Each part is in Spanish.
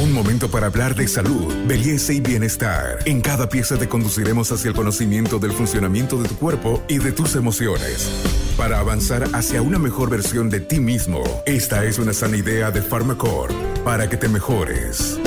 Un momento para hablar de salud, belleza y bienestar. En cada pieza te conduciremos hacia el conocimiento del funcionamiento de tu cuerpo y de tus emociones. Para avanzar hacia una mejor versión de ti mismo, esta es una sana idea de Pharmacore para que te mejores.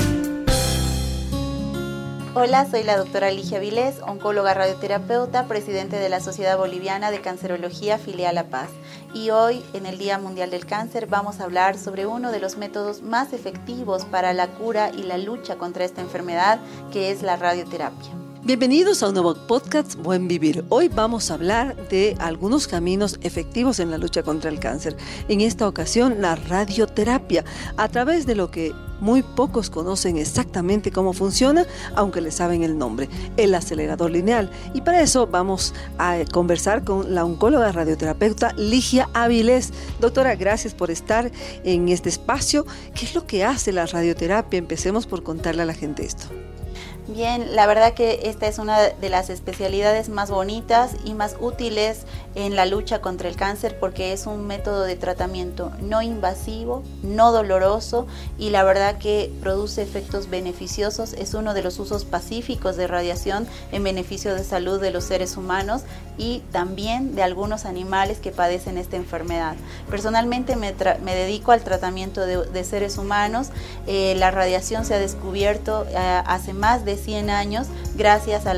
Hola, soy la doctora Ligia Vilés, oncóloga radioterapeuta, presidente de la Sociedad Boliviana de Cancerología Filial La Paz. Y hoy, en el Día Mundial del Cáncer, vamos a hablar sobre uno de los métodos más efectivos para la cura y la lucha contra esta enfermedad, que es la radioterapia. Bienvenidos a un nuevo podcast Buen Vivir. Hoy vamos a hablar de algunos caminos efectivos en la lucha contra el cáncer. En esta ocasión, la radioterapia, a través de lo que muy pocos conocen exactamente cómo funciona, aunque le saben el nombre, el acelerador lineal. Y para eso vamos a conversar con la oncóloga radioterapeuta Ligia Avilés. Doctora, gracias por estar en este espacio. ¿Qué es lo que hace la radioterapia? Empecemos por contarle a la gente esto. Bien, la verdad que esta es una de las especialidades más bonitas y más útiles en la lucha contra el cáncer porque es un método de tratamiento no invasivo, no doloroso y la verdad que produce efectos beneficiosos. Es uno de los usos pacíficos de radiación en beneficio de salud de los seres humanos y también de algunos animales que padecen esta enfermedad. Personalmente me, dedico al tratamiento de, seres humanos. Eh, la radiación se ha descubierto eh, hace más de 100 años gracias a,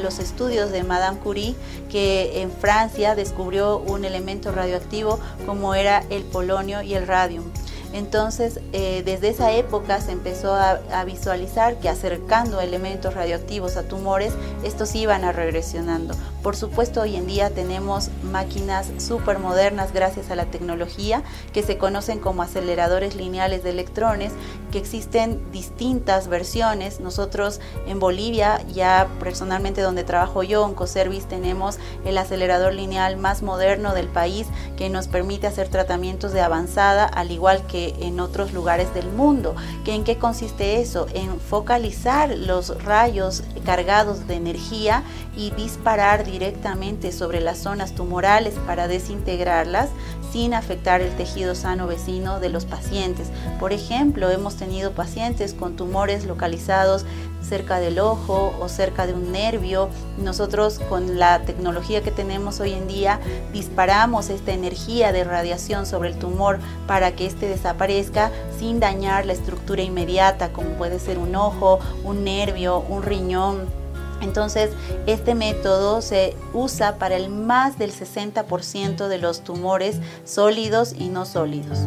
los estudios de Madame Curie que en Francia descubrió un elemento radioactivo como era el polonio y el radium. Entonces, eh, desde esa época se empezó a, visualizar que acercando elementos radioactivos a tumores, estos iban a regresionando. Por supuesto, hoy en día tenemos máquinas súper modernas gracias a la tecnología que se conocen como aceleradores lineales de electrones, que existen distintas versiones. Nosotros en Bolivia, ya personalmente donde trabajo yo, en Coservice, tenemos el acelerador lineal más moderno del país que nos permite hacer tratamientos de avanzada, al igual que en otros lugares del mundo. ¿En qué consiste eso? En focalizar los rayos cargados de energía y disparar directamente sobre las zonas tumorales para desintegrarlas sin afectar el tejido sano vecino de los pacientes. Por ejemplo, hemos tenido pacientes con tumores localizados cerca del ojo o cerca de un nervio. Nosotros con la tecnología que tenemos hoy en día disparamos esta energía de radiación sobre el tumor para que éste desaparezca sin dañar la estructura inmediata como puede ser un ojo, un nervio, un riñón. Entonces, este método se usa para el más del 60% de los tumores sólidos y no sólidos.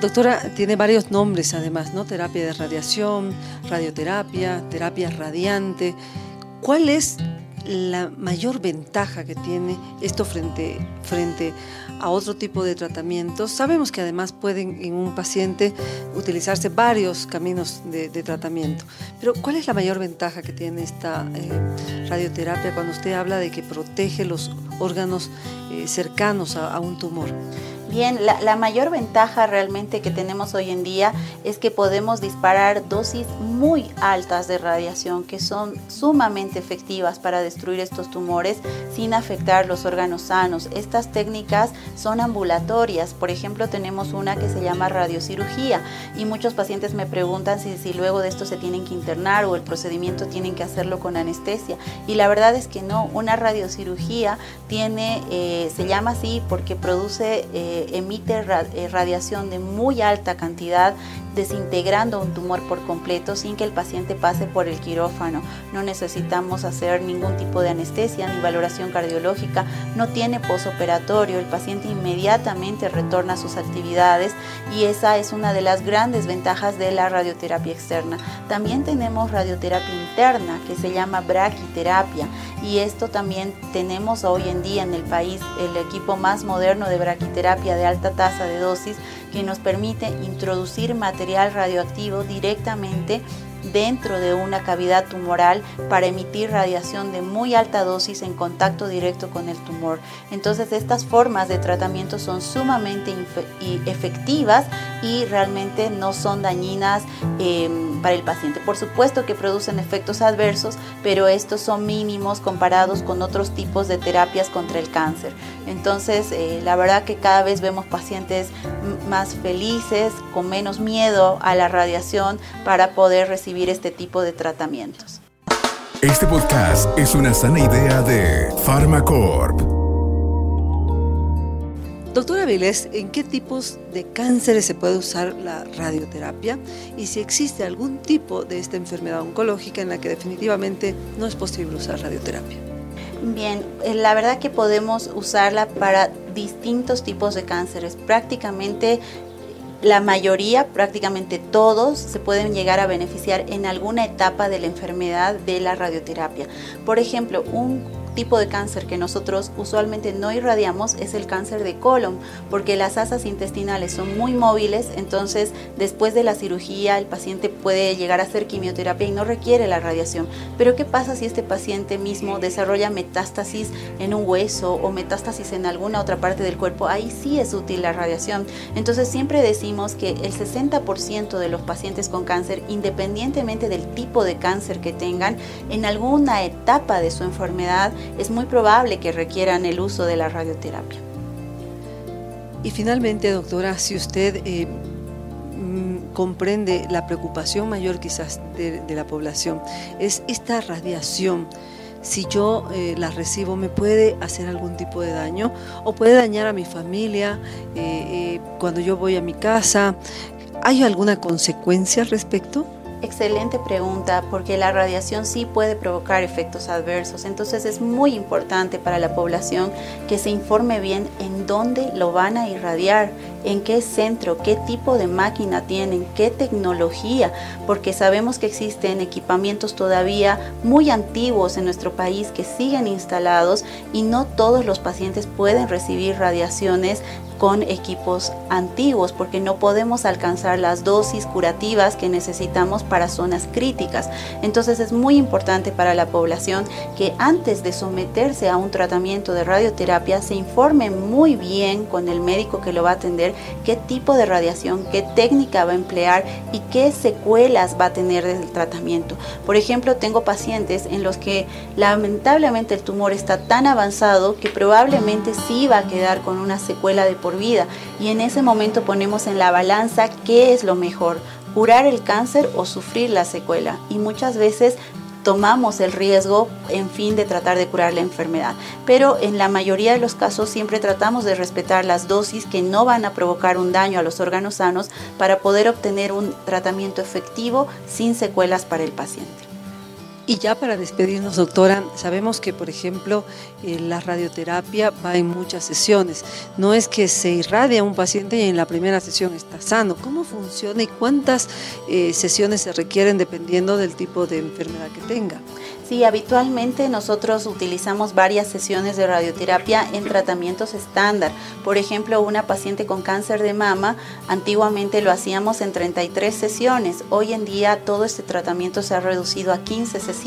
Doctora, tiene varios nombres además, ¿no? Terapia de radiación, radioterapia, terapia radiante. ¿Cuál es la mayor ventaja que tiene esto frente, frente a otro tipo de tratamientos? Sabemos que además pueden en un paciente utilizarse varios caminos de, tratamiento, pero ¿cuál es la mayor ventaja que tiene esta eh, radioterapia cuando usted habla de que protege los órganos eh, cercanos a un tumor? Bien, la, mayor ventaja realmente que tenemos hoy en día es que podemos disparar dosis muy altas de radiación que son sumamente efectivas para destruir estos tumores sin afectar los órganos sanos. Estas técnicas son ambulatorias. Por ejemplo, tenemos una que se llama radiocirugía y muchos pacientes me preguntan si, si luego de esto se tienen que internar o el procedimiento tienen que hacerlo con anestesia. Y la verdad es que no, una radiocirugía tiene, eh, se llama así porque produce... Eh, emite eh, radiación de muy alta cantidad desintegrando un tumor por completo sin que el paciente pase por el quirófano. No necesitamos hacer ningún tipo de anestesia ni valoración cardiológica, no tiene posoperatorio, el paciente inmediatamente retorna a sus actividades y esa es una de las grandes ventajas de la radioterapia externa. También tenemos radioterapia interna que se llama braquiterapia y esto también tenemos hoy en día en el país el equipo más moderno de braquiterapia de alta tasa de dosis que nos permite introducir material radioactivo directamente dentro de una cavidad tumoral para emitir radiación de muy alta dosis en contacto directo con el tumor. Entonces estas formas de tratamiento son sumamente efectivas y realmente no son dañinas em, para el paciente. Por supuesto que producen efectos adversos, pero estos son mínimos comparados con otros tipos de terapias contra el cáncer. Entonces, eh, la verdad que cada vez vemos pacientes más felices, con menos miedo a la radiación para poder recibir este tipo de tratamientos. Este podcast es una sana idea de Pharmacorp. Doctora Vilés, ¿en qué tipos de cánceres se puede usar la radioterapia? Y si existe algún tipo de esta enfermedad oncológica en la que definitivamente no es posible usar radioterapia. Bien, eh, la verdad que podemos usarla para distintos tipos de cánceres. Prácticamente la mayoría, prácticamente todos, se pueden llegar a beneficiar en alguna etapa de la enfermedad de la radioterapia. Por ejemplo, un tipo de cáncer que nosotros usualmente no irradiamos es el cáncer de colon, porque las asas intestinales son muy móviles, entonces después de la cirugía el paciente puede llegar a hacer quimioterapia y no requiere la radiación. Pero ¿qué pasa si este paciente mismo desarrolla metástasis en un hueso o metástasis en alguna otra parte del cuerpo? Ahí sí es útil la radiación. Entonces siempre decimos que el 60% de los pacientes con cáncer, independientemente del tipo de cáncer que tengan, en alguna etapa de su enfermedad es muy probable que requieran el uso de la radioterapia. Y finalmente, doctora, si usted eh, comprende la preocupación mayor quizás de, la población, es esta radiación. Si yo eh, la recibo, ¿me puede hacer algún tipo de daño? ¿O puede dañar a mi familia eh, cuando yo voy a mi casa? ¿Hay alguna consecuencia al respecto? Excelente pregunta, porque la radiación sí puede provocar efectos adversos. Entonces es muy importante para la población que se informe bien en dónde lo van a irradiar, en qué centro, qué tipo de máquina tienen, qué tecnología, porque sabemos que existen equipamientos todavía muy antiguos en nuestro país que siguen instalados y no todos los pacientes pueden recibir radiaciones con equipos antiguos porque no podemos alcanzar las dosis curativas que necesitamos para zonas críticas. Entonces es muy importante para la población que antes de someterse a un tratamiento de radioterapia se informe muy bien con el médico que lo va a atender qué tipo de radiación, qué técnica va a emplear y qué secuelas va a tener del tratamiento. Por ejemplo, tengo pacientes en los que lamentablemente el tumor está tan avanzado que probablemente sí va a quedar con una secuela de vida. Y en ese momento ponemos en la balanza qué es lo mejor, curar el cáncer o sufrir la secuela. Y muchas veces tomamos el riesgo en fin de tratar de curar la enfermedad. Pero en la mayoría de los casos siempre tratamos de respetar las dosis que no van a provocar un daño a los órganos sanos para poder obtener un tratamiento efectivo sin secuelas para el paciente. Y ya para despedirnos, doctora, sabemos que, por ejemplo, eh, la radioterapia va en muchas sesiones. No es que se irradia un paciente y en la primera sesión está sano. ¿Cómo funciona y cuántas eh, sesiones se requieren dependiendo del tipo de enfermedad que tenga? Sí, habitualmente nosotros utilizamos varias sesiones de radioterapia en tratamientos estándar. Por ejemplo, una paciente con cáncer de mama, antiguamente lo hacíamos en 33 sesiones. Hoy en día todo este tratamiento se ha reducido a 15 sesiones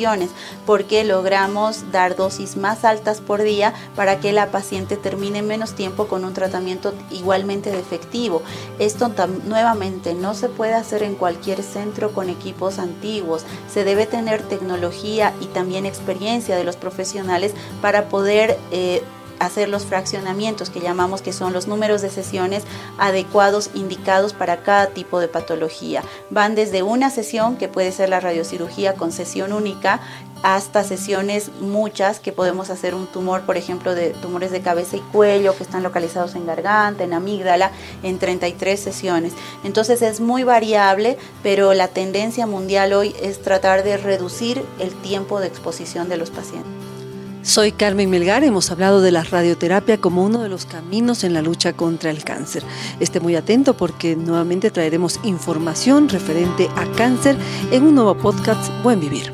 porque logramos dar dosis más altas por día para que la paciente termine menos tiempo con un tratamiento igualmente efectivo. Esto nuevamente no se puede hacer en cualquier centro con equipos antiguos. Se debe tener tecnología y también experiencia de los profesionales para poder eh, hacer los fraccionamientos que llamamos que son los números de sesiones adecuados indicados para cada tipo de patología. Van desde una sesión que puede ser la radiocirugía con sesión única hasta sesiones muchas que podemos hacer un tumor, por ejemplo, de tumores de cabeza y cuello que están localizados en garganta, en amígdala, en 33 sesiones. Entonces es muy variable, pero la tendencia mundial hoy es tratar de reducir el tiempo de exposición de los pacientes. Soy Carmen Melgar, hemos hablado de la radioterapia como uno de los caminos en la lucha contra el cáncer. Esté muy atento porque nuevamente traeremos información referente a cáncer en un nuevo podcast Buen Vivir.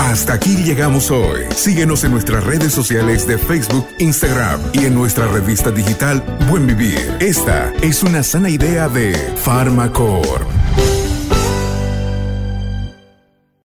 Hasta aquí llegamos hoy. Síguenos en nuestras redes sociales de Facebook, Instagram y en nuestra revista digital Buen Vivir. Esta es una sana idea de Pharmacore.